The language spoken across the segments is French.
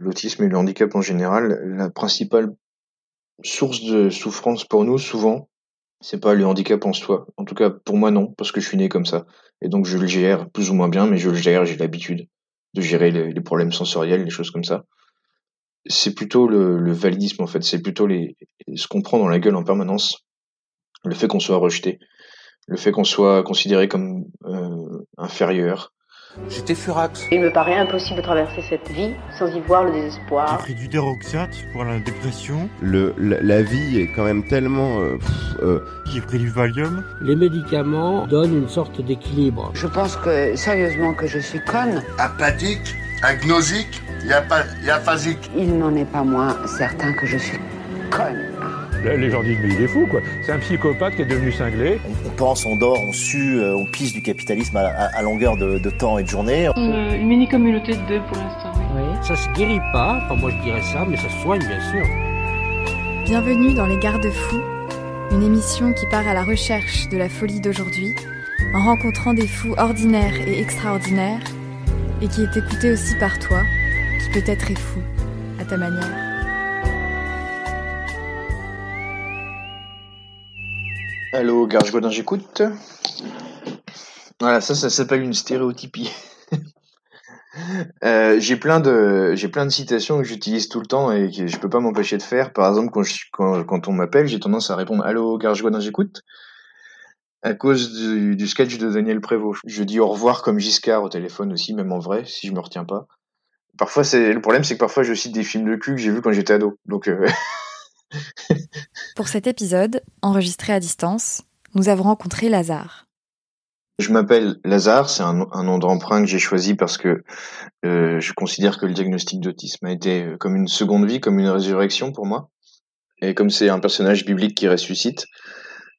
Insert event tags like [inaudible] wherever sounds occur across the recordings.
l'autisme et le handicap en général, la principale source de souffrance pour nous, souvent, c'est pas le handicap en soi. En tout cas, pour moi, non, parce que je suis né comme ça. Et donc, je le gère plus ou moins bien, mais je le gère, j'ai l'habitude de gérer les, problèmes sensoriels, les choses comme ça. C'est plutôt le, validisme, en fait. C'est plutôt les, ce qu'on prend dans la gueule en permanence. Le fait qu'on soit rejeté. Le fait qu'on soit considéré comme euh, inférieur. J'étais furax. Il me paraît impossible de traverser cette vie sans y voir le désespoir. J'ai pris du déroxate pour la dépression. Le, la, vie est quand même tellement... Euh, euh, J'ai pris du Valium. Les médicaments donnent une sorte d'équilibre. Je pense que, sérieusement, que je suis conne. Apathique, agnosique, y aphasique. Il n'en est pas moins certain que je suis conne. Les gens disent mais il est fou quoi. C'est un psychopathe qui est devenu cinglé. On, pense, on dort, on sue, euh, on pisse du capitalisme à, longueur de, temps et de journée. Une, mini-communauté de deux pour l'instant. Oui. Ça se guérit pas, enfin moi je dirais ça, mais ça se soigne bien sûr. Bienvenue dans Les Garde-Fous, une émission qui part à la recherche de la folie d'aujourd'hui, en rencontrant des fous ordinaires et extraordinaires, et qui est écoutée aussi par toi, qui peut-être est fou, à ta manière. Allô, Garge Godin, j'écoute. Voilà, ça, ça s'appelle une stéréotypie. [laughs] Euh, j'ai plein de j'ai plein de citations que j'utilise tout le temps et que je peux pas m'empêcher de faire. Par exemple, quand, quand, quand on m'appelle, j'ai tendance à répondre Allô, Garge Godin, j'écoute. À cause du, du, sketch de Daniel Prévost. Je dis au revoir comme Giscard au téléphone aussi, même en vrai, si je me retiens pas. Parfois, c'est le problème, c'est que parfois je cite des films de cul que j'ai vus quand j'étais ado. Donc euh... [laughs] Pour cet épisode, enregistré à distance, nous avons rencontré Lazare. Je m'appelle Lazare, c'est un, nom d'emprunt que j'ai choisi parce que euh, je considère que le diagnostic d'autisme a été euh, comme une seconde vie, comme une résurrection pour moi. Et comme c'est un personnage biblique qui ressuscite,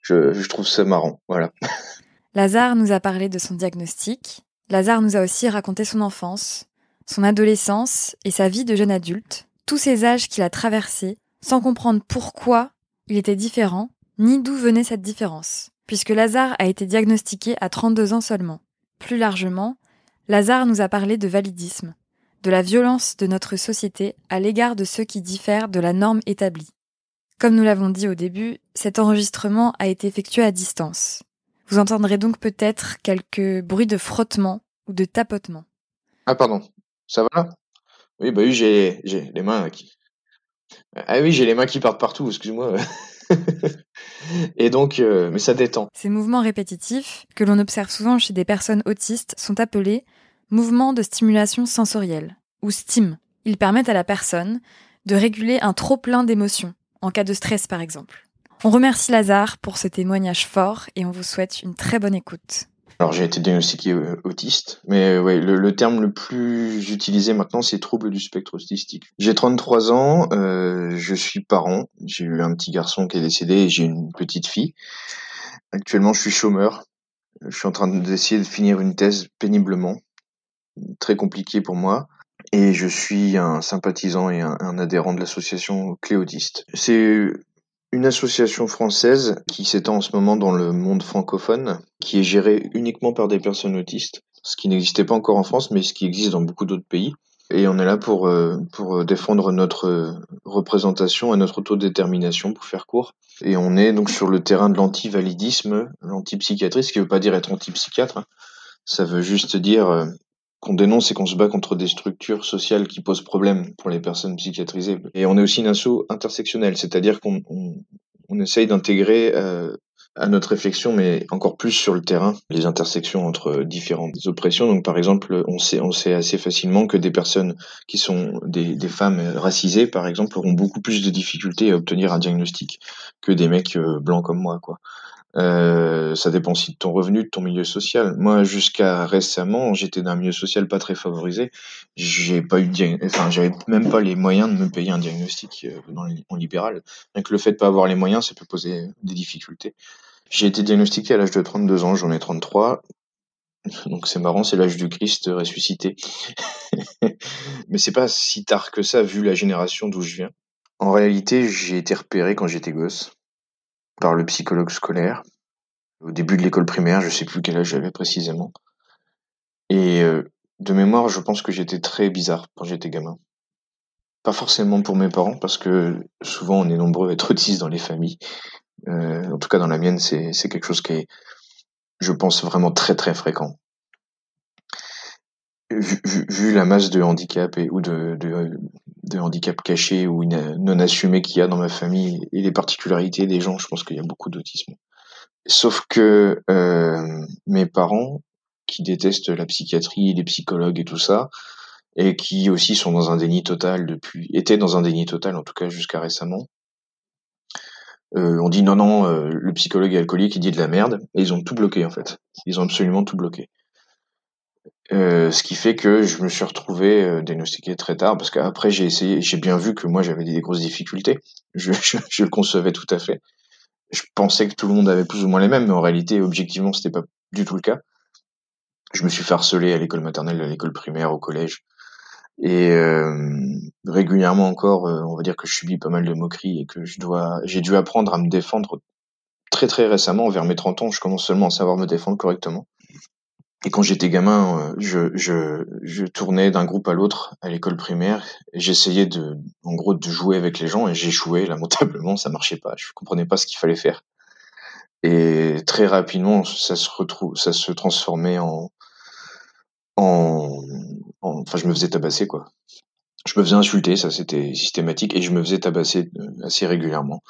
je, je trouve ça marrant. Voilà. [laughs] Lazare nous a parlé de son diagnostic. Lazare nous a aussi raconté son enfance, son adolescence et sa vie de jeune adulte, tous ces âges qu'il a traversés sans comprendre pourquoi il était différent, ni d'où venait cette différence, puisque Lazare a été diagnostiqué à 32 ans seulement. Plus largement, Lazare nous a parlé de validisme, de la violence de notre société à l'égard de ceux qui diffèrent de la norme établie. Comme nous l'avons dit au début, cet enregistrement a été effectué à distance. Vous entendrez donc peut-être quelques bruits de frottement ou de tapotement. Ah pardon, ça va? Oui, bah oui, j'ai les mains qui, ah oui, j'ai les mains qui partent partout, excuse-moi. [laughs] Et donc, euh, mais ça détend. Ces mouvements répétitifs, que l'on observe souvent chez des personnes autistes, sont appelés mouvements de stimulation sensorielle, ou STIM. Ils permettent à la personne de réguler un trop-plein d'émotions, en cas de stress par exemple. On remercie Lazare pour ce témoignage fort et on vous souhaite une très bonne écoute. Alors j'ai été diagnostiqué euh, autiste, mais euh, ouais, le, terme le plus utilisé maintenant c'est trouble du spectre autistique. J'ai 33 ans, euh, je suis parent, j'ai eu un petit garçon qui est décédé et j'ai une petite fille. Actuellement je suis chômeur, je suis en train d'essayer de finir une thèse péniblement, très compliqué pour moi. Et je suis un sympathisant et un, adhérent de l'association Cléodiste. C'est une association française qui s'étend en ce moment dans le monde francophone, qui est gérée uniquement par des personnes autistes, ce qui n'existait pas encore en France, mais ce qui existe dans beaucoup d'autres pays. Et on est là pour, euh, pour défendre notre représentation et notre autodétermination, pour faire court. Et on est donc sur le terrain de l'antivalidisme, l'antipsychiatrie, ce qui ne veut pas dire être antipsychiatre. Hein. Ça veut juste dire euh, qu'on dénonce et qu'on se bat contre des structures sociales qui posent problème pour les personnes psychiatrisées. Et on est aussi une asso intersectionnelle, c'est-à-dire qu'on on, essaye d'intégrer euh, à notre réflexion, mais encore plus sur le terrain, les intersections entre différentes oppressions. Donc, par exemple, on sait, on sait assez facilement que des personnes qui sont des, des femmes racisées, par exemple, auront beaucoup plus de difficultés à obtenir un diagnostic que des mecs euh, blancs comme moi, quoi. Euh, ça dépend aussi de ton revenu, de ton milieu social. Moi, jusqu'à récemment, j'étais d'un milieu social pas très favorisé. J'ai pas eu de enfin, j'avais même pas les moyens de me payer un diagnostic euh, en libéral. Donc, le fait de pas avoir les moyens, ça peut poser des difficultés. J'ai été diagnostiqué à l'âge de 32 ans, j'en ai 33. Donc c'est marrant, c'est l'âge du Christ ressuscité. [laughs] Mais c'est pas si tard que ça vu la génération d'où je viens. En réalité, j'ai été repéré quand j'étais gosse par le psychologue scolaire au début de l'école primaire, je sais plus quel âge j'avais précisément. Et euh, de mémoire, je pense que j'étais très bizarre quand j'étais gamin. pas forcément pour mes parents, parce que souvent on est nombreux à être autistes dans les familles. Euh, en tout cas, dans la mienne, c'est quelque chose qui est, je pense, vraiment très très fréquent. Vu, la masse de handicap et, ou de, de handicap caché ou non assumé qu'il y a dans ma famille et les particularités des gens, je pense qu'il y a beaucoup d'autisme. Sauf que euh, mes parents, qui détestent la psychiatrie, les psychologues et tout ça, et qui aussi sont dans un déni total depuis, étaient dans un déni total en tout cas jusqu'à récemment, euh, on dit non non, euh, le psychologue est alcoolique, il dit de la merde, et ils ont tout bloqué en fait. Ils ont absolument tout bloqué. Euh, ce qui fait que je me suis retrouvé euh, diagnostiqué très tard parce qu'après j'ai essayé, j'ai bien vu que moi j'avais des grosses difficultés. Je, [laughs] je, je le concevais tout à fait. Je pensais que tout le monde avait plus ou moins les mêmes, mais en réalité, objectivement, c'était pas du tout le cas. Je me suis fait harceler à l'école maternelle, à l'école primaire, au collège, et euh, régulièrement encore, euh, on va dire que je subis pas mal de moqueries et que je dois, j'ai dû apprendre à me défendre très très récemment, vers mes 30 ans, je commence seulement à savoir me défendre correctement. Et quand j'étais gamin, euh, je, je, je tournais d'un groupe à l'autre à l'école primaire. J'essayais de, en gros, de jouer avec les gens et j'échouais lamentablement, ça marchait pas. Je comprenais pas ce qu'il fallait faire. Et très rapidement, ça se retrouve, ça se transformait en, en, en- enfin, je me faisais tabasser quoi. Je me faisais insulter, ça c'était systématique, et je me faisais tabasser euh, assez régulièrement.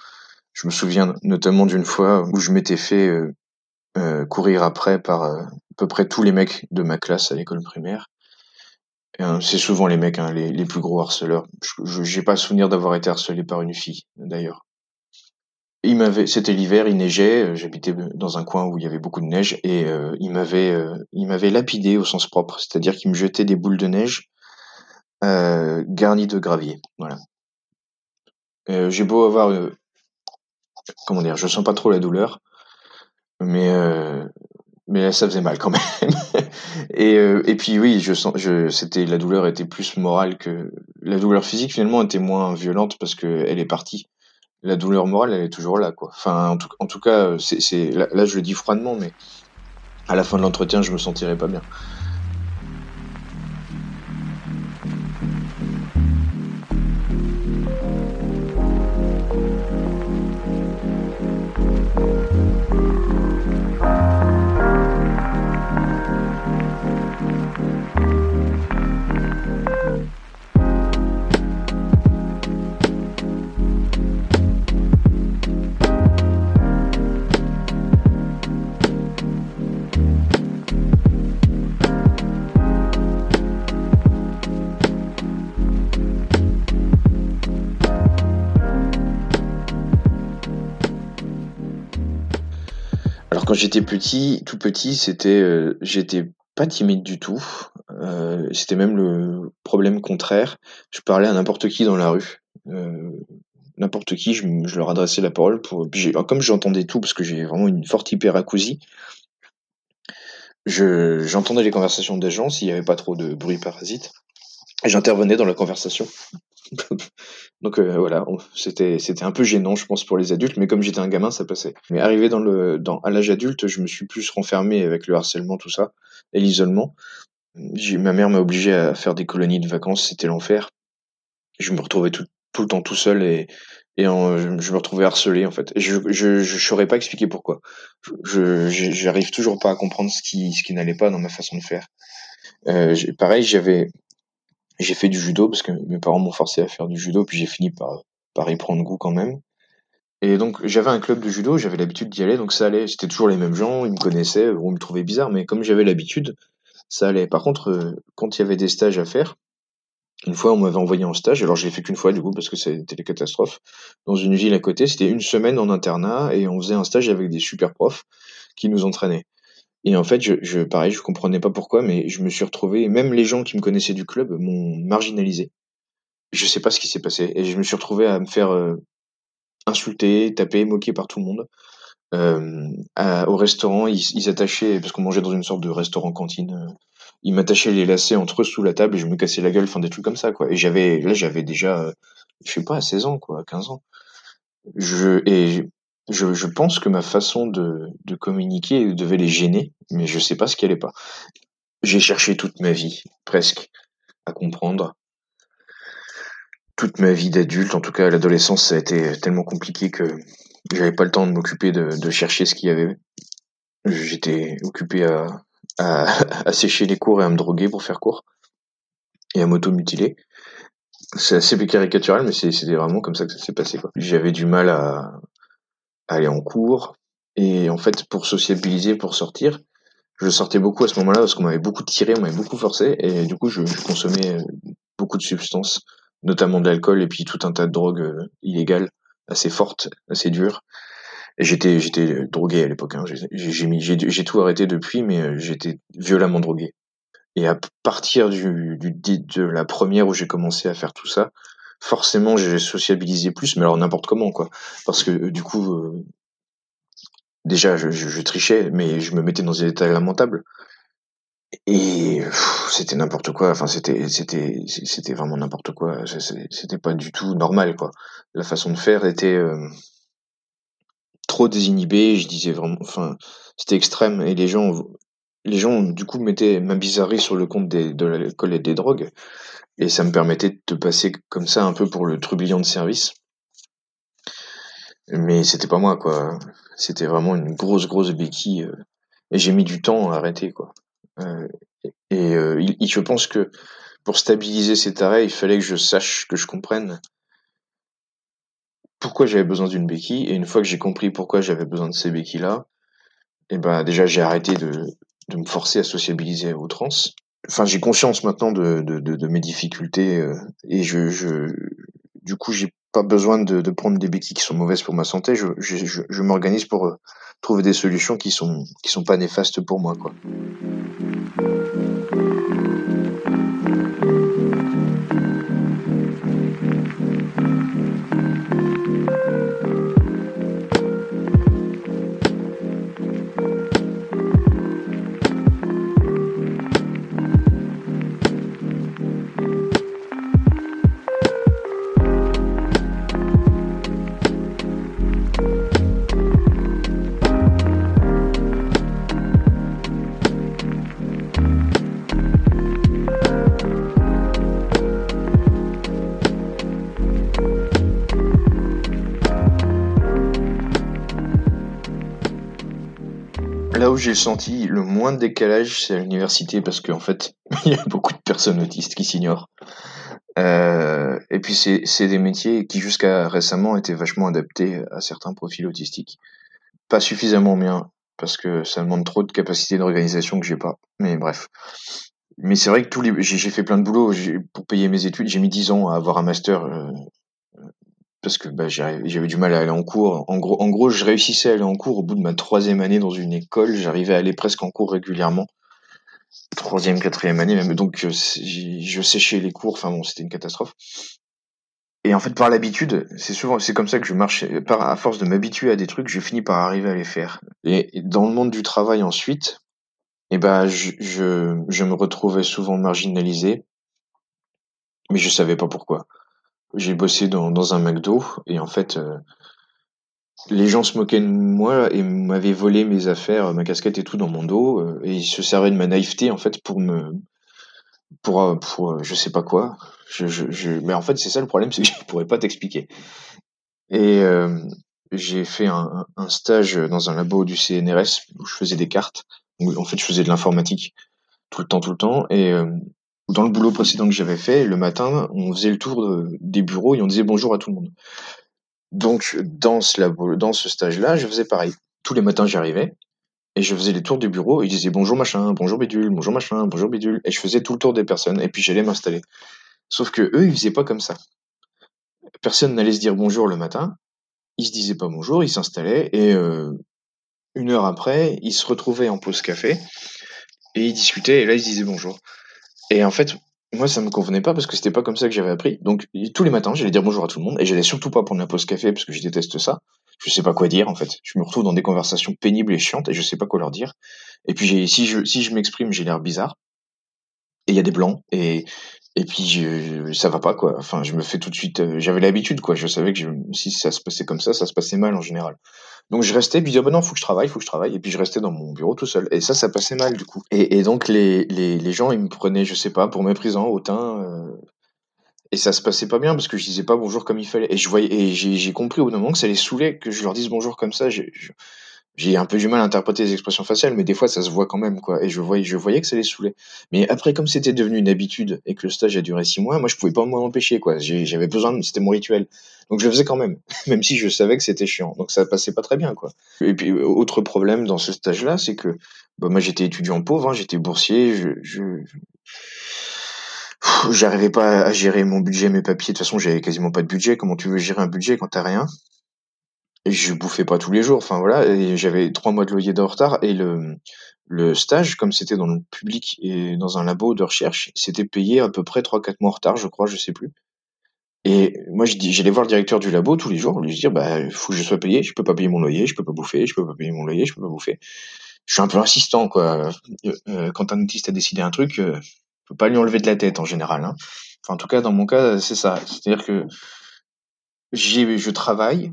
Je me souviens notamment d'une fois où je m'étais fait euh, euh, courir après par euh, à peu près tous les mecs de ma classe à l'école primaire. Euh, c'est souvent les mecs, hein, les, plus gros harceleurs. Je j'ai pas souvenir d'avoir été harcelé par une fille, d'ailleurs. C'était l'hiver, il neigeait. euh, J'habitais dans un coin où il y avait beaucoup de neige et euh, il m'avait, euh, il m'avait lapidé au sens propre, c'est-à-dire qu'il me jetait des boules de neige garnies de gravier. Voilà. J'ai beau avoir, comment dire, je sens pas trop la douleur, mais mais ça faisait mal quand [laughs] même. et euh, et puis oui, je sens, je, c'était la douleur était plus morale que la douleur physique finalement était moins violente parce que elle est partie. La douleur morale, elle est toujours là, quoi. Enfin, en tout, en tout cas, c'est, c'est là, là, je le dis froidement, mais à la fin de l'entretien, je me sentirais pas bien. J'étais petit, tout petit, c'était, euh, j'étais pas timide du tout. Euh, c'était même le problème contraire. Je parlais à n'importe qui dans la rue. Euh, n'importe qui, je, leur adressais la parole pour. comme j'entendais tout, parce que j'ai vraiment une forte hyperacousie, je j'entendais les conversations des gens s'il y avait pas trop de bruit parasite. Et j'intervenais dans la conversation. [laughs] Donc euh, voilà, c'était c'était un peu gênant, je pense, pour les adultes, mais comme j'étais un gamin, ça passait. Mais arrivé dans le dans à l'âge adulte, je me suis plus renfermé avec le harcèlement, tout ça, et l'isolement. Ma mère m'a obligé à faire des colonies de vacances, c'était l'enfer. Je me retrouvais tout, tout le temps tout seul et et en- je, me retrouvais harcelé en fait. Et je je je saurais pas expliquer pourquoi. Je j'arrive toujours pas à comprendre ce qui ce qui n'allait pas dans ma façon de faire. Euh, pareil, j'avais j'ai fait du judo parce que mes parents m'ont forcé à faire du judo, puis j'ai fini par, par y prendre goût quand même. Et donc j'avais un club de judo, j'avais l'habitude d'y aller, donc ça allait. C'était toujours les mêmes gens, ils me connaissaient, on me trouvait bizarre, mais comme j'avais l'habitude, ça allait. Par contre, euh, quand il y avait des stages à faire, une fois on m'avait envoyé en stage, alors je l'ai fait qu'une fois du coup parce que c'était des catastrophes, dans une ville à côté, c'était une semaine en internat et on faisait un stage avec des super profs qui nous entraînaient. Et en fait, je, je, pareil, je comprenais pas pourquoi, mais je me suis retrouvé, même les gens qui me connaissaient du club m'ont marginalisé. Je sais pas ce qui s'est passé. Et je me suis retrouvé à me faire euh, insulter, taper, moquer par tout le monde. Euh, au restaurant, ils, ils attachaient, parce qu'on mangeait dans une sorte de restaurant-cantine, euh, ils m'attachaient les lacets entre eux sous la table et je me cassais la gueule, enfin des trucs comme ça, quoi. Et j'avais, là, j'avais déjà, je sais pas, 16 ans, quoi, 15 ans. Je, et je, je pense que ma façon de, de communiquer devait les gêner, mais je sais pas ce qui allait pas. J'ai cherché toute ma vie, presque, à comprendre. toute ma vie d'adulte, en tout cas l'adolescence, ça a été tellement compliqué que j'avais pas le temps de m'occuper de, de chercher ce qu'il y avait. J'étais occupé à, à, [laughs] à sécher les cours et à me droguer pour faire cours et à m'auto-mutiler. C'est assez caricatural, mais c'était vraiment comme ça que ça s'est passé. J'avais du mal à, à aller en cours et en fait pour sociabiliser, pour sortir, je sortais beaucoup à ce moment-là parce qu'on m'avait beaucoup tiré, on m'avait beaucoup forcé et du coup je, consommais euh, beaucoup de substances, notamment de l'alcool et puis tout un tas de drogues euh, illégales assez fortes, assez dures. J'étais j'étais drogué à l'époque. Hein. J'ai tout arrêté depuis, mais euh, j'étais violemment drogué. Et à partir du, du de la première où j'ai commencé à faire tout ça, forcément j'ai sociabilisé plus, mais alors n'importe comment quoi. Parce que du coup, euh, déjà je, trichais, mais je me mettais dans des états lamentables. Et c'était n'importe quoi. Enfin, c'était c'était c'était vraiment n'importe quoi. C'était pas du tout normal quoi. La façon de faire était euh, trop désinhibé. Je disais vraiment, enfin, c'était extrême. Et les gens, les gens du coup mettaient ma bizarrerie sur le compte de l'alcool et des drogues. Et ça me permettait de passer comme ça un peu pour le trublion de service. Mais c'était pas moi quoi. C'était vraiment une grosse grosse béquille. euh, Et j'ai mis du temps à arrêter quoi. Euh, et euh, je pense que pour stabiliser cet arrêt, il fallait que je sache, que je comprenne pourquoi j'avais besoin d'une béquille. Et une fois que j'ai compris pourquoi j'avais besoin de ces béquilles-là, et ben déjà j'ai arrêté de, de me forcer à sociabiliser à outrance. Enfin, j'ai conscience maintenant de, de, de, de mes difficultés euh, et je, je du coup j'ai pas besoin de, de prendre des béquilles qui sont mauvaises pour ma santé. Je, je, je, m'organise pour euh, trouver des solutions qui sont qui sont pas néfastes pour moi quoi. J'ai senti le moins de décalage, c'est à l'université parce qu'en fait, [laughs] il y a beaucoup de personnes autistes qui s'ignorent. Euh, et puis c'est des métiers qui jusqu'à récemment étaient vachement adaptés à certains profils autistiques. Pas suffisamment bien parce que ça demande trop de capacité d'organisation que j'ai pas. Mais bref. Mais c'est vrai que tous les j'ai fait plein de boulot pour payer mes études. J'ai mis 10 ans à avoir un master euh, parce que bah, j'avais du mal à aller en cours. En gros, je réussissais à aller en cours au bout de ma troisième année dans une école. J'arrivais à aller presque en cours régulièrement. Troisième, quatrième année même. Donc, euh, je séchais les cours. Enfin bon, c'était une catastrophe. Et en fait, par l'habitude, c'est souvent, c'est comme ça que je marche. Par, à force de m'habituer à des trucs, je finis par arriver à les faire. Et, dans le monde du travail ensuite, eh ben, je, je, je me retrouvais souvent marginalisé, mais je savais pas pourquoi. J'ai bossé dans, un McDo et en fait, euh, les gens se moquaient de moi et m'avaient volé mes affaires, ma casquette et tout dans mon dos euh, et ils se servaient de ma naïveté en fait pour me pour euh, pour je sais pas quoi. Je, je, je... mais en fait c'est ça le problème [laughs] c'est que je pourrais pas t'expliquer. Et euh, j'ai fait un, stage dans un labo du CNRS où je faisais des cartes. En fait je faisais de l'informatique tout le temps tout le temps et dans le boulot précédent que j'avais fait, le matin, on faisait le tour de- des bureaux et on disait bonjour à tout le monde. Donc, dans ce, labo, dans ce stage-là, je faisais pareil. Tous les matins, j'arrivais et je faisais les tours du bureau et je disais bonjour machin, bonjour bidule, bonjour machin, bonjour bidule. Et je faisais tout le tour des personnes et puis j'allais m'installer. Sauf que eux, ils faisaient pas comme ça. Personne n'allait se dire bonjour le matin. Ils se disaient pas bonjour, ils s'installaient et euh, une heure après, ils se retrouvaient en pause café et ils discutaient et là, ils se disaient bonjour. Et en fait, moi, ça me convenait pas parce que c'était pas comme ça que j'avais appris. Donc, tous les matins, j'allais dire bonjour à tout le monde et j'allais surtout pas prendre la pause café parce que je déteste ça. Je sais pas quoi dire, en fait. Je me retrouve dans des conversations pénibles et chiantes et je sais pas quoi leur dire. Et puis, si je, si je m'exprime, j'ai l'air bizarre. Et il y a des blancs et, et puis, je, ça va pas, quoi. Enfin, je me fais tout de suite, euh, j'avais l'habitude, quoi. Je savais que si ça se passait comme ça, ça se passait mal en général. Donc je restais, puis je disais, bah non, faut que je travaille, faut que je travaille. Et puis je restais dans mon bureau tout seul. Et ça, ça passait mal du coup. Et, donc les, les, les gens, ils me prenaient, je sais pas, pour méprisant, hautain. euh, Et ça se passait pas bien parce que je disais pas bonjour comme il fallait. Et je voyais, et j'ai compris au moment que ça les saoulait que je leur dise bonjour comme ça. Je- j'ai un peu du mal à interpréter les expressions faciales, mais des fois ça se voit quand même, quoi. Et je voyais, je voyais que ça les saoulait. Mais après, comme c'était devenu une habitude et que le stage a duré six mois, moi je pouvais pas m'en empêcher, quoi. J'avais besoin, c'était mon rituel. Donc je le faisais quand même, [laughs] même si je savais que c'était chiant. Donc ça passait pas très bien, quoi. Et puis autre problème dans ce stage-là, c'est que bah, moi j'étais étudiant pauvre, hein, j'étais boursier, je, je... J'arrivais pas à gérer mon budget, mes papiers. De toute façon, j'avais quasiment pas de budget. Comment tu veux gérer un budget quand t'as rien? Je bouffais pas tous les jours. Enfin voilà, j'avais trois mois de loyer de retard. Et le le stage, comme c'était dans le public et dans un labo de recherche, c'était payé à peu près trois quatre mois en retard, je crois, je sais plus. Et moi, j'allais voir le directeur du labo tous les jours, lui dire, bah, faut que je sois payé. Je peux pas payer mon loyer, je peux pas bouffer, je peux pas payer mon loyer, je peux pas bouffer. Je suis un peu insistant, quoi. Euh, euh, quand un autiste a décidé un truc, euh, faut pas lui enlever de la tête en général. Hein. Enfin, en tout cas, dans mon cas, c'est ça. C'est-à-dire que j'ai, je travaille,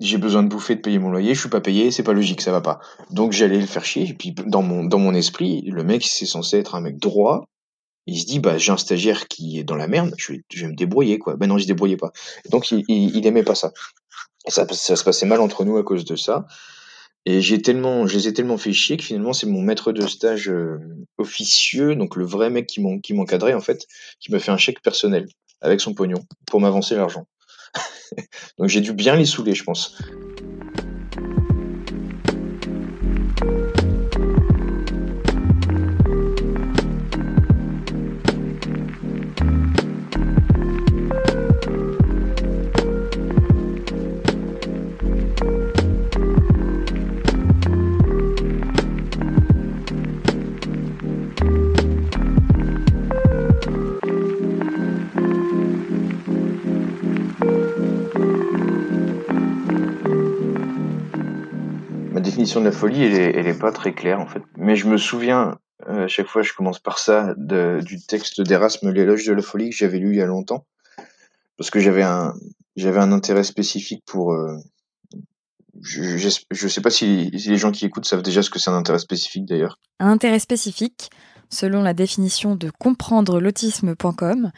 j'ai besoin de bouffer, de payer mon loyer, je suis pas payé, c'est pas logique, ça va pas. Donc j'allais le faire chier. Et puis dans mon dans mon esprit, le mec c'est censé être un mec droit. Il se dit bah j'ai un stagiaire qui est dans la merde, je vais, je vais me débrouiller quoi. Ben non, il se débrouillait pas. Donc il, il, aimait pas ça. Et ça. Ça se passait mal entre nous à cause de ça. Et j'ai tellement, je les ai tellement fait chier que finalement c'est mon maître de stage euh, officieux, donc le vrai mec qui m'encadrait en fait, qui m'a fait un chèque personnel avec son pognon pour m'avancer l'argent. Donc j'ai dû bien les saouler, je pense. Ma définition de la folie, elle est, pas très claire en fait. Mais je me souviens, euh, à chaque fois je commence par ça, du texte d'Erasme, l'éloge de la folie que j'avais lu il y a longtemps, parce que j'avais un, intérêt spécifique pour. euh, je, je sais pas si, si les gens qui écoutent savent déjà ce que c'est un intérêt spécifique d'ailleurs. Un intérêt spécifique, selon la définition de comprendre l'autisme.com,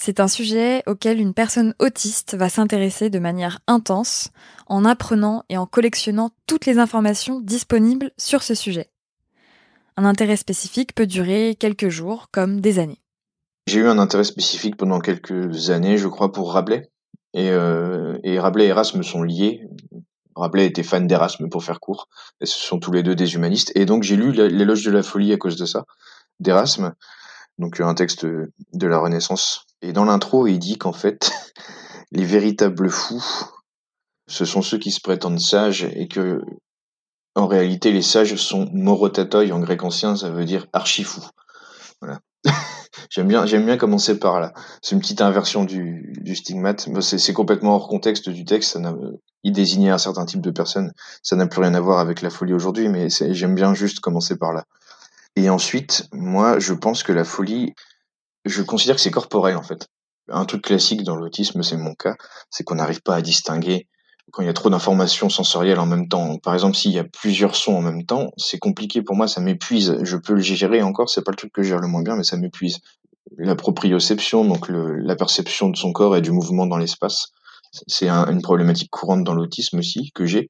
c'est un sujet auquel une personne autiste va s'intéresser de manière intense en apprenant et en collectionnant toutes les informations disponibles sur ce sujet. Un intérêt spécifique peut durer quelques jours comme des années. J'ai eu un intérêt spécifique pendant quelques années, je crois, pour Rabelais. Et, euh, Rabelais et Erasme sont liés. Rabelais était fan d'Erasme pour faire court. Et ce sont tous les deux des humanistes. Et donc j'ai lu l'éloge de la folie à cause de ça, d'Erasme. Donc un texte de la Renaissance. Et dans l'intro, il dit qu'en fait, [laughs] les véritables fous, ce sont ceux qui se prétendent sages et que, en réalité, les sages sont morotatoi en grec ancien, ça veut dire archi-fou. Voilà. [laughs] j'aime bien, j'aime bien commencer par là. C'est une petite inversion du, du stigmate. C'est complètement hors contexte du texte. Ça il désignait un certain type de personne. Ça n'a plus rien à voir avec la folie aujourd'hui, mais j'aime bien juste commencer par là. Et ensuite, moi, je pense que la folie, je considère que c'est corporel en fait. Un truc classique dans l'autisme, c'est mon cas, c'est qu'on n'arrive pas à distinguer quand il y a trop d'informations sensorielles en même temps. Par exemple, s'il y a plusieurs sons en même temps, c'est compliqué pour moi, ça m'épuise. Je peux le gérer encore, c'est pas le truc que je gère le moins bien, mais ça m'épuise. La proprioception, donc la perception de son corps et du mouvement dans l'espace, c'est un, une problématique courante dans l'autisme aussi que j'ai.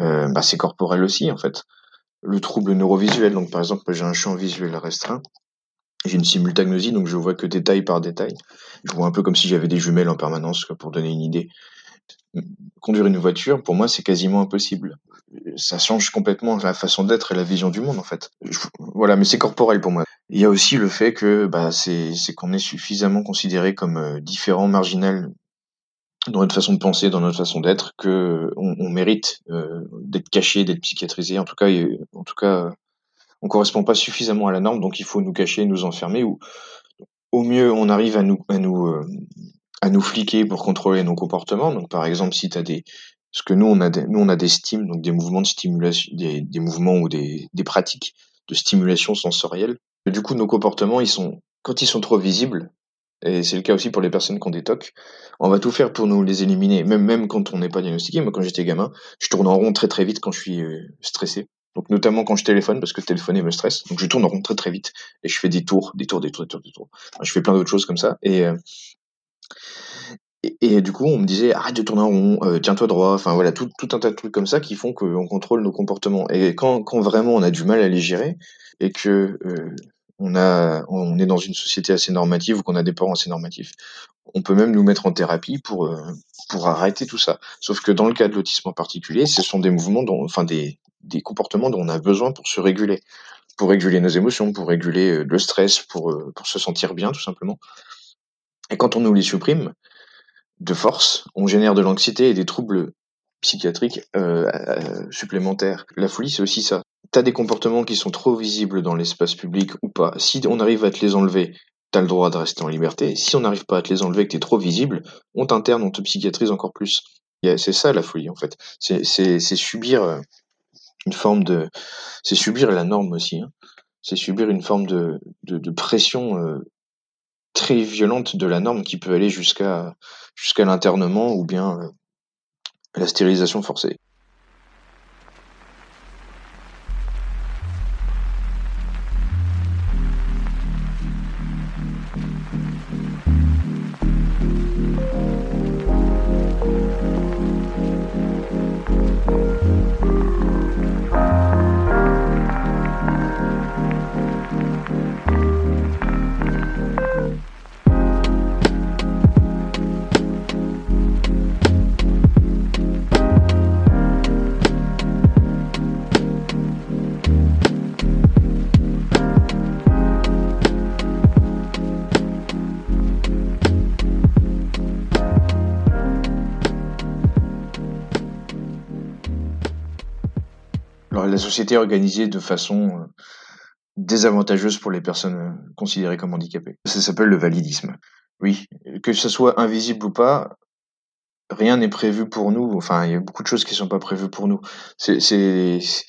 Euh, bah, c'est corporel aussi en fait. Le trouble neurovisuel, donc par exemple, j'ai un champ visuel restreint. J'ai une simultagnosie, donc je vois que détail par détail. Je vois un peu comme si j'avais des jumelles en permanence, pour donner une idée. Conduire une voiture, pour moi, c'est quasiment impossible. Ça change complètement la façon d'être et la vision du monde, en fait. Voilà, mais c'est corporel pour moi. Il y a aussi le fait que bah, c'est qu'on est suffisamment considéré comme euh, différent, marginal dans notre façon de penser, dans notre façon d'être, que on mérite euh, d'être caché, d'être psychiatrisé. En tout cas, en tout cas, on correspond pas suffisamment à la norme, donc il faut nous cacher, nous enfermer, ou au mieux on arrive à nous à nous euh, à nous fliquer pour contrôler nos comportements. Donc par exemple, si tu as des ce que nous on a des, nous on a des stims, donc des mouvements de stimulation, des, des mouvements ou des, des pratiques de stimulation sensorielle. Du coup, nos comportements, ils sont quand ils sont trop visibles, et c'est le cas aussi pour les personnes qui ont des TOC, on va tout faire pour nous les éliminer, même même quand on n'est pas diagnostiqué. Moi, quand j'étais gamin, je tourne en rond très très vite quand je suis euh, stressé. Donc notamment quand je téléphone, parce que téléphoner me stresse. Donc je tourne en rond très très vite et je fais des tours, des tours, des tours, des tours, des tours. je fais plein d'autres choses comme ça. Et, euh, Et, et du coup, on me disait arrête de tourner en rond, euh, tiens-toi droit. Enfin voilà, tout, tout un tas de trucs comme ça qui font qu'on contrôle nos comportements. Et quand, quand vraiment on a du mal à les gérer et que euh, on a, on est dans une société assez normative ou qu'on a des parents assez normatifs, on peut même nous mettre en thérapie pour euh, pour arrêter tout ça. Sauf que dans le cas de l'autisme en particulier, ce sont des mouvements dont, enfin des des comportements dont on a besoin pour se réguler, pour réguler nos émotions, pour réguler euh, le stress, pour euh, pour se sentir bien tout simplement. Et quand on nous les supprime de force, on génère de l'anxiété et des troubles psychiatriques euh, supplémentaires. La folie, c'est aussi ça. T'as des comportements qui sont trop visibles dans l'espace public ou pas. Si on arrive à te les enlever, t'as le droit de rester en liberté. Si on n'arrive pas à te les enlever, que t'es trop visible, on t'interne, on te psychiatrise encore plus. C'est ça la folie en fait. C'est subir une forme de, c'est subir la norme aussi. hein. C'est subir une forme de, de, pression euh, très violente de la norme qui peut aller jusqu'à jusqu'à l'internement ou bien euh, la stérilisation forcée. Société organisée de façon euh, désavantageuse pour les personnes euh, considérées comme handicapées. Ça s'appelle le validisme. Oui, que ce soit invisible ou pas, rien n'est prévu pour nous. Enfin, il y a beaucoup de choses qui sont pas prévues pour nous. C'est c'est- c'est-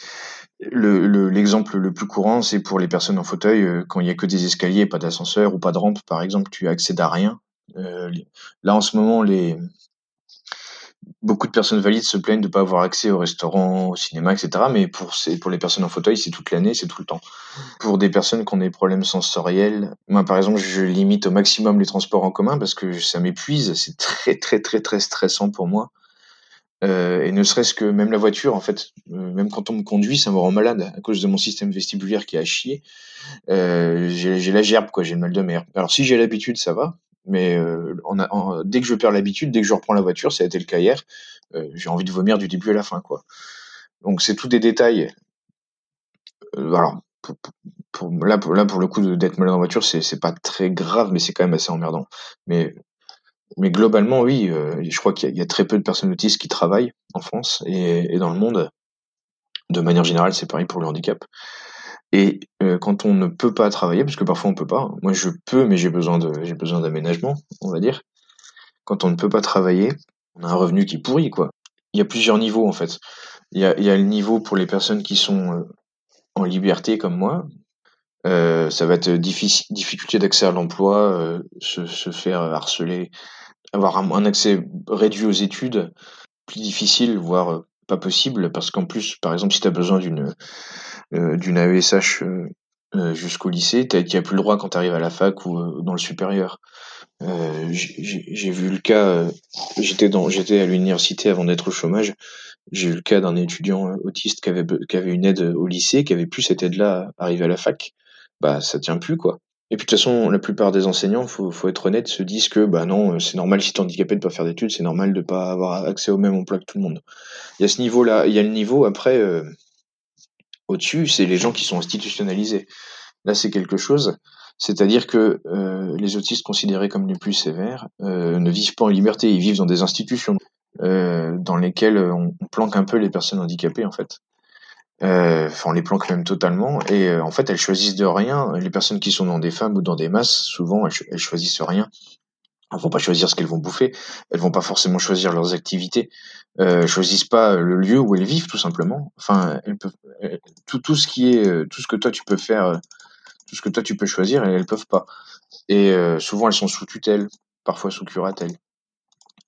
le le- l'exemple le, plus courant, c'est pour les personnes en fauteuil euh, quand il y a que des escaliers, pas d'ascenseur ou pas de rampe, par exemple, tu accèdes à rien. Là, en ce moment, les beaucoup de personnes valides se plaignent de pas avoir accès au restaurant, au cinéma, etc. Mais pour ces, pour les personnes en fauteuil, c'est toute l'année, c'est tout le temps. Pour des personnes qui ont des problèmes sensoriels, moi par exemple, je limite au maximum les transports en commun parce que ça m'épuise. C'est très très très très stressant pour moi. Euh, et ne serait-ce que même la voiture, en fait, euh, même quand on me conduit, ça me rend malade à cause de mon système vestibulaire qui a chier. Euh, j'ai j'ai la gerbe, quoi, j'ai le mal de mer. Alors si j'ai l'habitude, ça va. Mais euh, dès que je perds l'habitude, dès que je reprends la voiture, ça a été le cas hier, euh, j'ai envie de vomir du début à la fin, quoi. Donc c'est tous des détails. Euh, là, pour, là pour le coup d'être malade en voiture, c'est pas très grave, mais c'est quand même assez emmerdant. Mais mais globalement, oui, je crois qu'il y, a- très peu de personnes autistes qui travaillent en France et dans le monde. De manière générale, c'est pareil pour le handicap. Et euh, quand on ne peut pas travailler, parce que parfois on peut pas, moi je peux, mais j'ai besoin de, j'ai besoin d'aménagement, on va dire. Quand on ne peut pas travailler, on a un revenu qui est pourri, quoi. Il y a plusieurs niveaux en fait. Il y a, il y a le niveau pour les personnes qui sont euh, en liberté comme moi. Euh, ça va être difficile, difficulté d'accès à l'emploi, se, se faire harceler, avoir un, un accès réduit aux études, plus difficile, voire pas possible, parce qu'en plus, par exemple, si tu as besoin d'une d'une AESH euh, euh, jusqu'au lycée, tu n'as plus le droit quand tu arrives à la fac ou euh, dans le supérieur. Euh, j'ai vu le cas, euh, j'étais j'étais à l'université avant d'être au chômage. J'ai eu le cas d'un étudiant euh, autiste qui avait, qui avait une aide au lycée, qui avait plus cette aide-là à arriver à la fac. Bah, ça tient plus, quoi. Et puis de toute façon, la plupart des enseignants, faut, faut être honnête, se disent que bah non, euh, c'est normal si t'es handicapé de pas faire d'études, c'est normal de pas avoir accès au même emploi que tout le monde. Il y a ce niveau-là, il y a le niveau après euh, au-dessus, c'est les gens qui sont institutionnalisés. Là, c'est quelque chose, c'est-à-dire que euh, les autistes considérés comme les plus sévères euh, ne vivent pas en liberté, ils vivent dans des institutions euh, dans lesquelles on, planque un peu les personnes handicapées en fait. Euh, Enfin, on les planque même totalement. Et euh, en fait, elles choisissent de rien. Les personnes qui sont dans des femmes ou dans des masses, souvent, elles, elles choisissent rien. Elles vont pas choisir ce qu'elles vont bouffer. Elles vont pas forcément choisir leurs activités. Euh, choisissent pas le lieu où elles vivent, tout simplement. Enfin, elles peuvent, elles- tout, tout ce qui est, euh, tout ce que toi tu peux faire, euh, tout ce que toi tu peux choisir, elles, elles peuvent pas. Et euh, souvent, elles sont sous tutelle, parfois sous curatelle.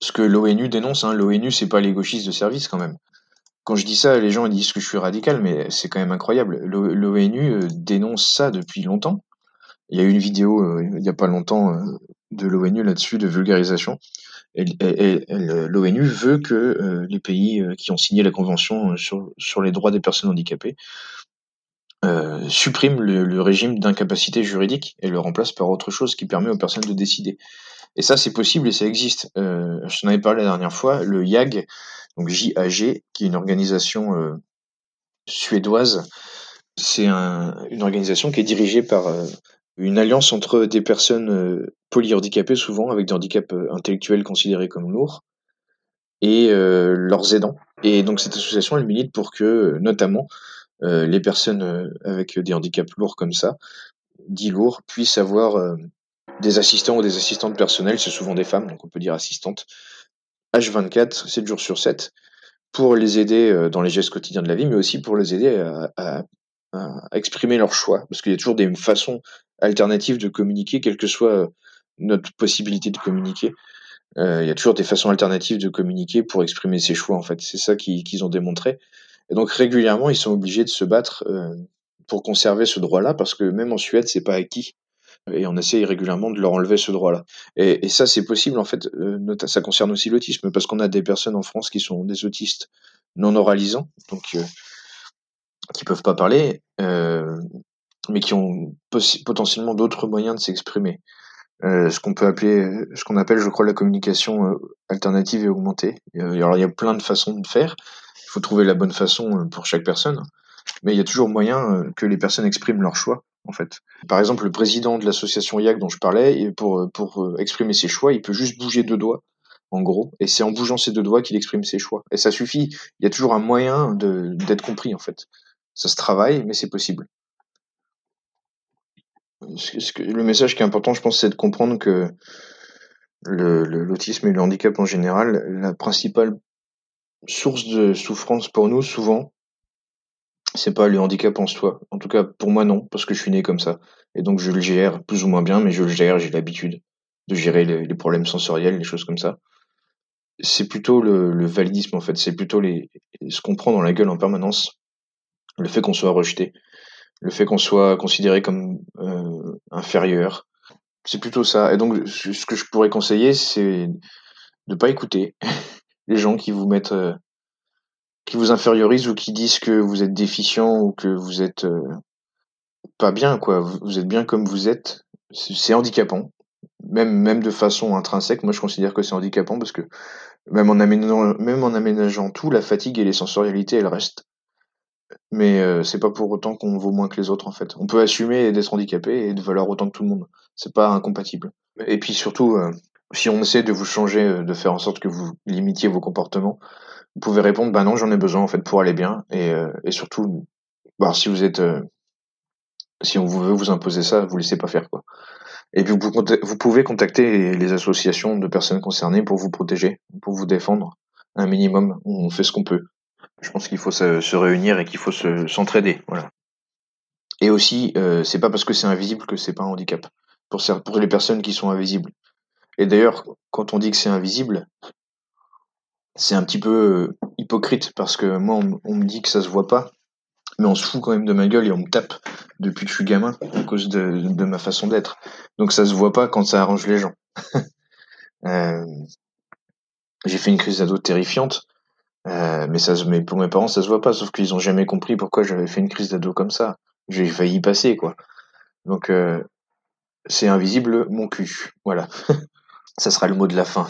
Ce que l'ONU dénonce, hein, l'ONU, c'est pas les gauchistes de service quand même. Quand je dis ça, les gens ils disent que je suis radical, mais c'est quand même incroyable. L'O- L'ONU euh, dénonce ça depuis longtemps. Il y a eu une vidéo euh, il y a pas longtemps euh, de l'ONU là-dessus, de vulgarisation. L'ONU veut que euh, les pays euh, qui ont signé la convention euh, sur, sur les droits des personnes handicapées suppriment le, régime d'incapacité juridique et le remplacent par autre chose qui permet aux personnes de décider. Et ça, c'est possible et ça existe. Euh, je t'en avais parlé la dernière fois, le YAG, donc JAG, qui est une organisation suédoise. C'est un, une organisation qui est dirigée par une alliance entre des personnes euh, polyhandicapées, souvent avec des handicaps euh, intellectuels considérés comme lourds, et euh, leurs aidants. Et donc cette association, elle milite pour que, notamment, les personnes avec des handicaps lourds comme ça, dits lourds, puissent avoir des assistants ou des assistantes personnelles, c'est souvent des femmes, donc on peut dire assistantes, H24, 7 jours sur 7, pour les aider dans les gestes quotidiens de la vie, mais aussi pour les aider à, à- à exprimer leur choix. Parce qu'il y a toujours des façons alternatives de communiquer, quelle que soit euh, notre possibilité de communiquer. Euh, il y a toujours des façons alternatives de communiquer pour exprimer ses choix, en fait. C'est ça qu'ils ont démontré. Et donc régulièrement, ils sont obligés de se battre euh, pour conserver ce droit-là, parce que même en Suède, c'est pas acquis. Et on essaye régulièrement de leur enlever ce droit-là. Et, ça, c'est possible, en fait. ça concerne aussi l'autisme, parce qu'on a des personnes en France qui sont des autistes non oralisants, donc qui peuvent pas parler, euh, mais qui ont potentiellement d'autres moyens de s'exprimer. Euh, ce qu'on peut appeler, ce qu'on appelle, je crois, la communication euh, alternative et augmentée. Alors, il y a plein de façons de faire. Il faut trouver la bonne façon pour chaque personne. Mais il y a toujours moyen que les personnes expriment leur choix, en fait. Par exemple, le président de l'association IAC dont je parlais, pour, pour exprimer ses choix, il peut juste bouger deux doigts, en gros. Et c'est en bougeant ses deux doigts qu'il exprime ses choix. Et ça suffit. Il y a toujours un moyen d'être compris, en fait. Ça se travaille, mais c'est possible. Le message qui est important, je pense, c'est de comprendre que le- le- l'autisme et le handicap en général, la principale source de souffrance pour nous, souvent, c'est pas le handicap en soi. En tout cas, pour moi, non, parce que je suis né comme ça. Et donc, je le gère plus ou moins bien, mais je le gère, j'ai l'habitude de gérer les, problèmes sensoriels, les choses comme ça. C'est plutôt le, validisme, en fait. C'est plutôt ce qu'on prend dans la gueule en permanence. Le fait qu'on soit rejeté. Le fait qu'on soit considéré comme euh, inférieur. C'est plutôt ça. Et donc, ce que je pourrais conseiller, c'est de pas écouter [laughs] les gens qui vous mettent, euh, qui vous infériorisent ou qui disent que vous êtes déficient ou que vous êtes euh, pas bien, quoi. Vous êtes bien comme vous êtes. C'est handicapant. Même, de façon intrinsèque, moi je considère que c'est handicapant parce que même en aménageant tout, la fatigue et les sensorialités, elles restent. Mais euh, c'est pas pour autant qu'on vaut moins que les autres en fait. On peut assumer d'être handicapé et de valoir autant que tout le monde. C'est pas incompatible. Et puis surtout, euh, si on essaie de vous changer, euh, de faire en sorte que vous limitiez vos comportements, vous pouvez répondre bah non j'en ai besoin en fait pour aller bien et, euh, et surtout bah, si vous êtes si on vous veut vous imposer ça, vous laissez pas faire quoi. Et puis vous pouvez contacter les associations de personnes concernées pour vous protéger, pour vous défendre un minimum. On fait ce qu'on peut. Je pense qu'il faut se, se réunir et qu'il faut se s'entraider. Voilà. Et aussi, euh, c'est pas parce que c'est invisible que c'est pas un handicap. Pour, pour les personnes qui sont invisibles. Et d'ailleurs, quand on dit que c'est invisible, c'est un petit peu euh, hypocrite parce que moi, on, on me dit que ça se voit pas, mais on se fout quand même de ma gueule et on me tape depuis que je suis gamin à cause de, de ma façon d'être. Donc ça se voit pas quand ça arrange les gens. [laughs] Euh, j'ai fait une crise d'ado terrifiante, euh, mais ça, mais pour mes parents, ça se voit pas, sauf qu'ils ont jamais compris pourquoi j'avais fait une crise d'ado comme ça. J'ai failli y passer, quoi. Donc euh, c'est invisible, mon cul. Voilà. [laughs] ça sera le mot de la fin.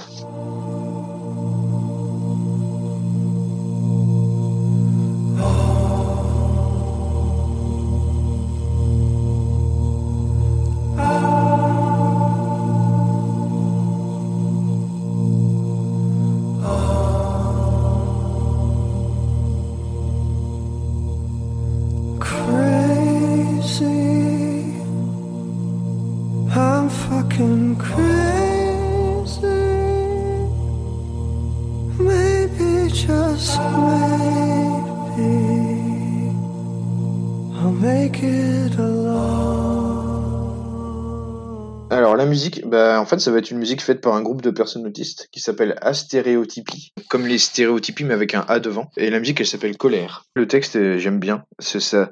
Bah en fait ça va être une musique faite par un groupe de personnes autistes qui s'appelle Astéréotypie, comme les stéréotypies mais avec un A devant. Et la musique elle s'appelle Colère. Le texte euh, j'aime bien, c'est ça,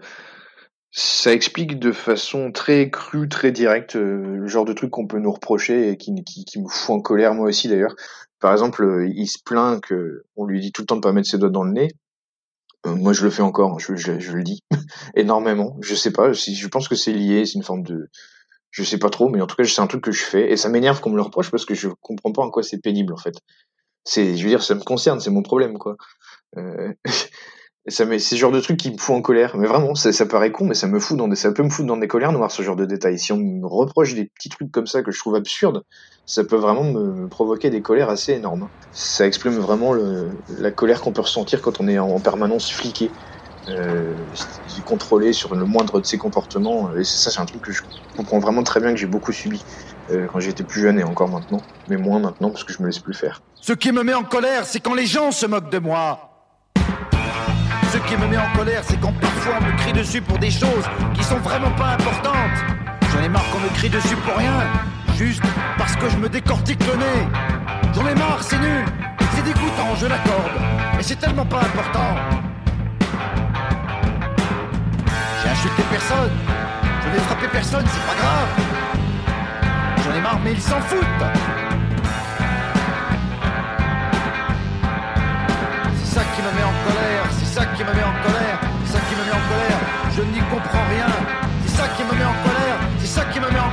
Ça explique de façon très crue, très directe, euh, le genre de truc qu'on peut nous reprocher et qui, me fout en colère moi aussi d'ailleurs. Par exemple, euh, il se plaint que on lui dit tout le temps de pas mettre ses doigts dans le nez. Moi, je le fais encore, hein, je, le dis [laughs] énormément. Je sais pas, je pense que c'est lié, c'est une forme de, je sais pas trop, mais en tout cas, c'est un truc que je fais et ça m'énerve qu'on me le reproche parce que je comprends pas en quoi c'est pénible en fait. C'est, je veux dire, ça me concerne, c'est mon problème quoi. Euh, [laughs] ça c'est ce genre de truc qui me fout en colère. Mais vraiment, ça, ça paraît con, mais ça me fout dans des, ça peut me foutre dans des colères noires ce genre de détails. Si on me reproche des petits trucs comme ça que je trouve absurdes, ça peut vraiment me, provoquer des colères assez énormes. Ça exprime vraiment la colère qu'on peut ressentir quand on est en permanence fliqué. Euh, contrôlé sur le moindre de ses comportements et ça c'est un truc que je comprends vraiment très bien que j'ai beaucoup subi euh, quand j'étais plus jeune et encore maintenant mais moins maintenant parce que je me laisse plus faire Ce qui me met en colère, c'est quand les gens se moquent de moi. Ce qui me met en colère, c'est quand parfois on me crie dessus pour des choses qui sont vraiment pas importantes. J'en ai marre qu'on me crie dessus pour rien, juste parce que je me décortique le nez. J'en ai marre, c'est nul, c'est dégoûtant, je l'accorde, mais c'est tellement pas important. Personne, je n'ai frappé personne, c'est pas grave. J'en ai marre, mais ils s'en foutent. C'est ça qui me met en colère, c'est ça qui me met en colère, c'est ça qui me met en colère, je n'y comprends rien. C'est ça qui me met en colère, c'est ça qui me met en colère,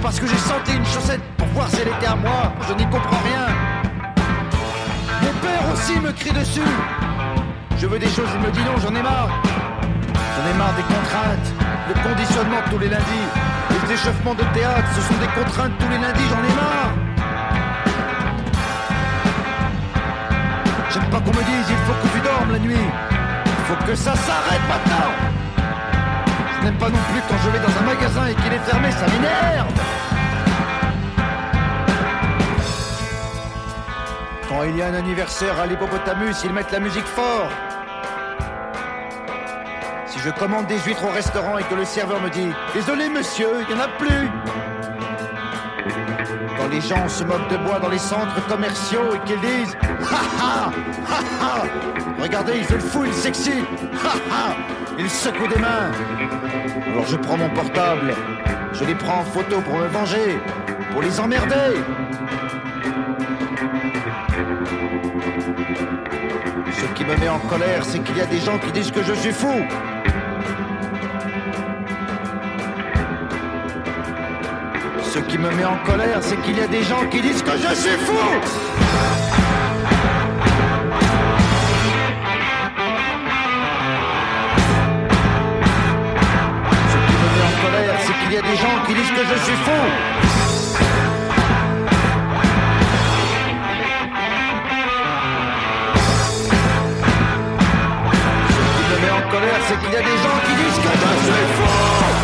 parce que j'ai senti une chaussette pour voir si elle était à moi. Je n'y comprends rien. Mon père aussi me crie dessus. Je veux des choses, il me dit non, j'en ai marre. J'en ai marre des contraintes, le conditionnement tous les lundis, les échauffements de théâtre, ce sont des contraintes tous les lundis, j'en ai marre. J'aime pas qu'on me dise il faut que tu dormes la nuit. Il faut que ça s'arrête maintenant. N'aime pas non plus quand je vais dans un magasin et qu'il est fermé, ça m'énerve. Quand il y a un anniversaire à l'hippopotamus, ils mettent la musique fort. Si je commande des huîtres au restaurant et que le serveur me dit Désolé monsieur, il n'y en a plus. Quand les gens se moquent de moi dans les centres commerciaux et qu'ils disent Ha ha Ha ha Regardez, il fait le fou, il s'excite Ha ha Il secoue des mains. Alors je prends mon portable, je les prends en photo pour me venger, pour les emmerder. Ce qui me met en colère, c'est qu'il y a des gens qui disent que je suis fou. Ce qui me met en colère, c'est qu'il y a des gens qui disent que je suis fou. y a des gens qui disent que je suis fou. Ce qui me met en colère, c'est qu'il y a des gens qui disent que je suis fou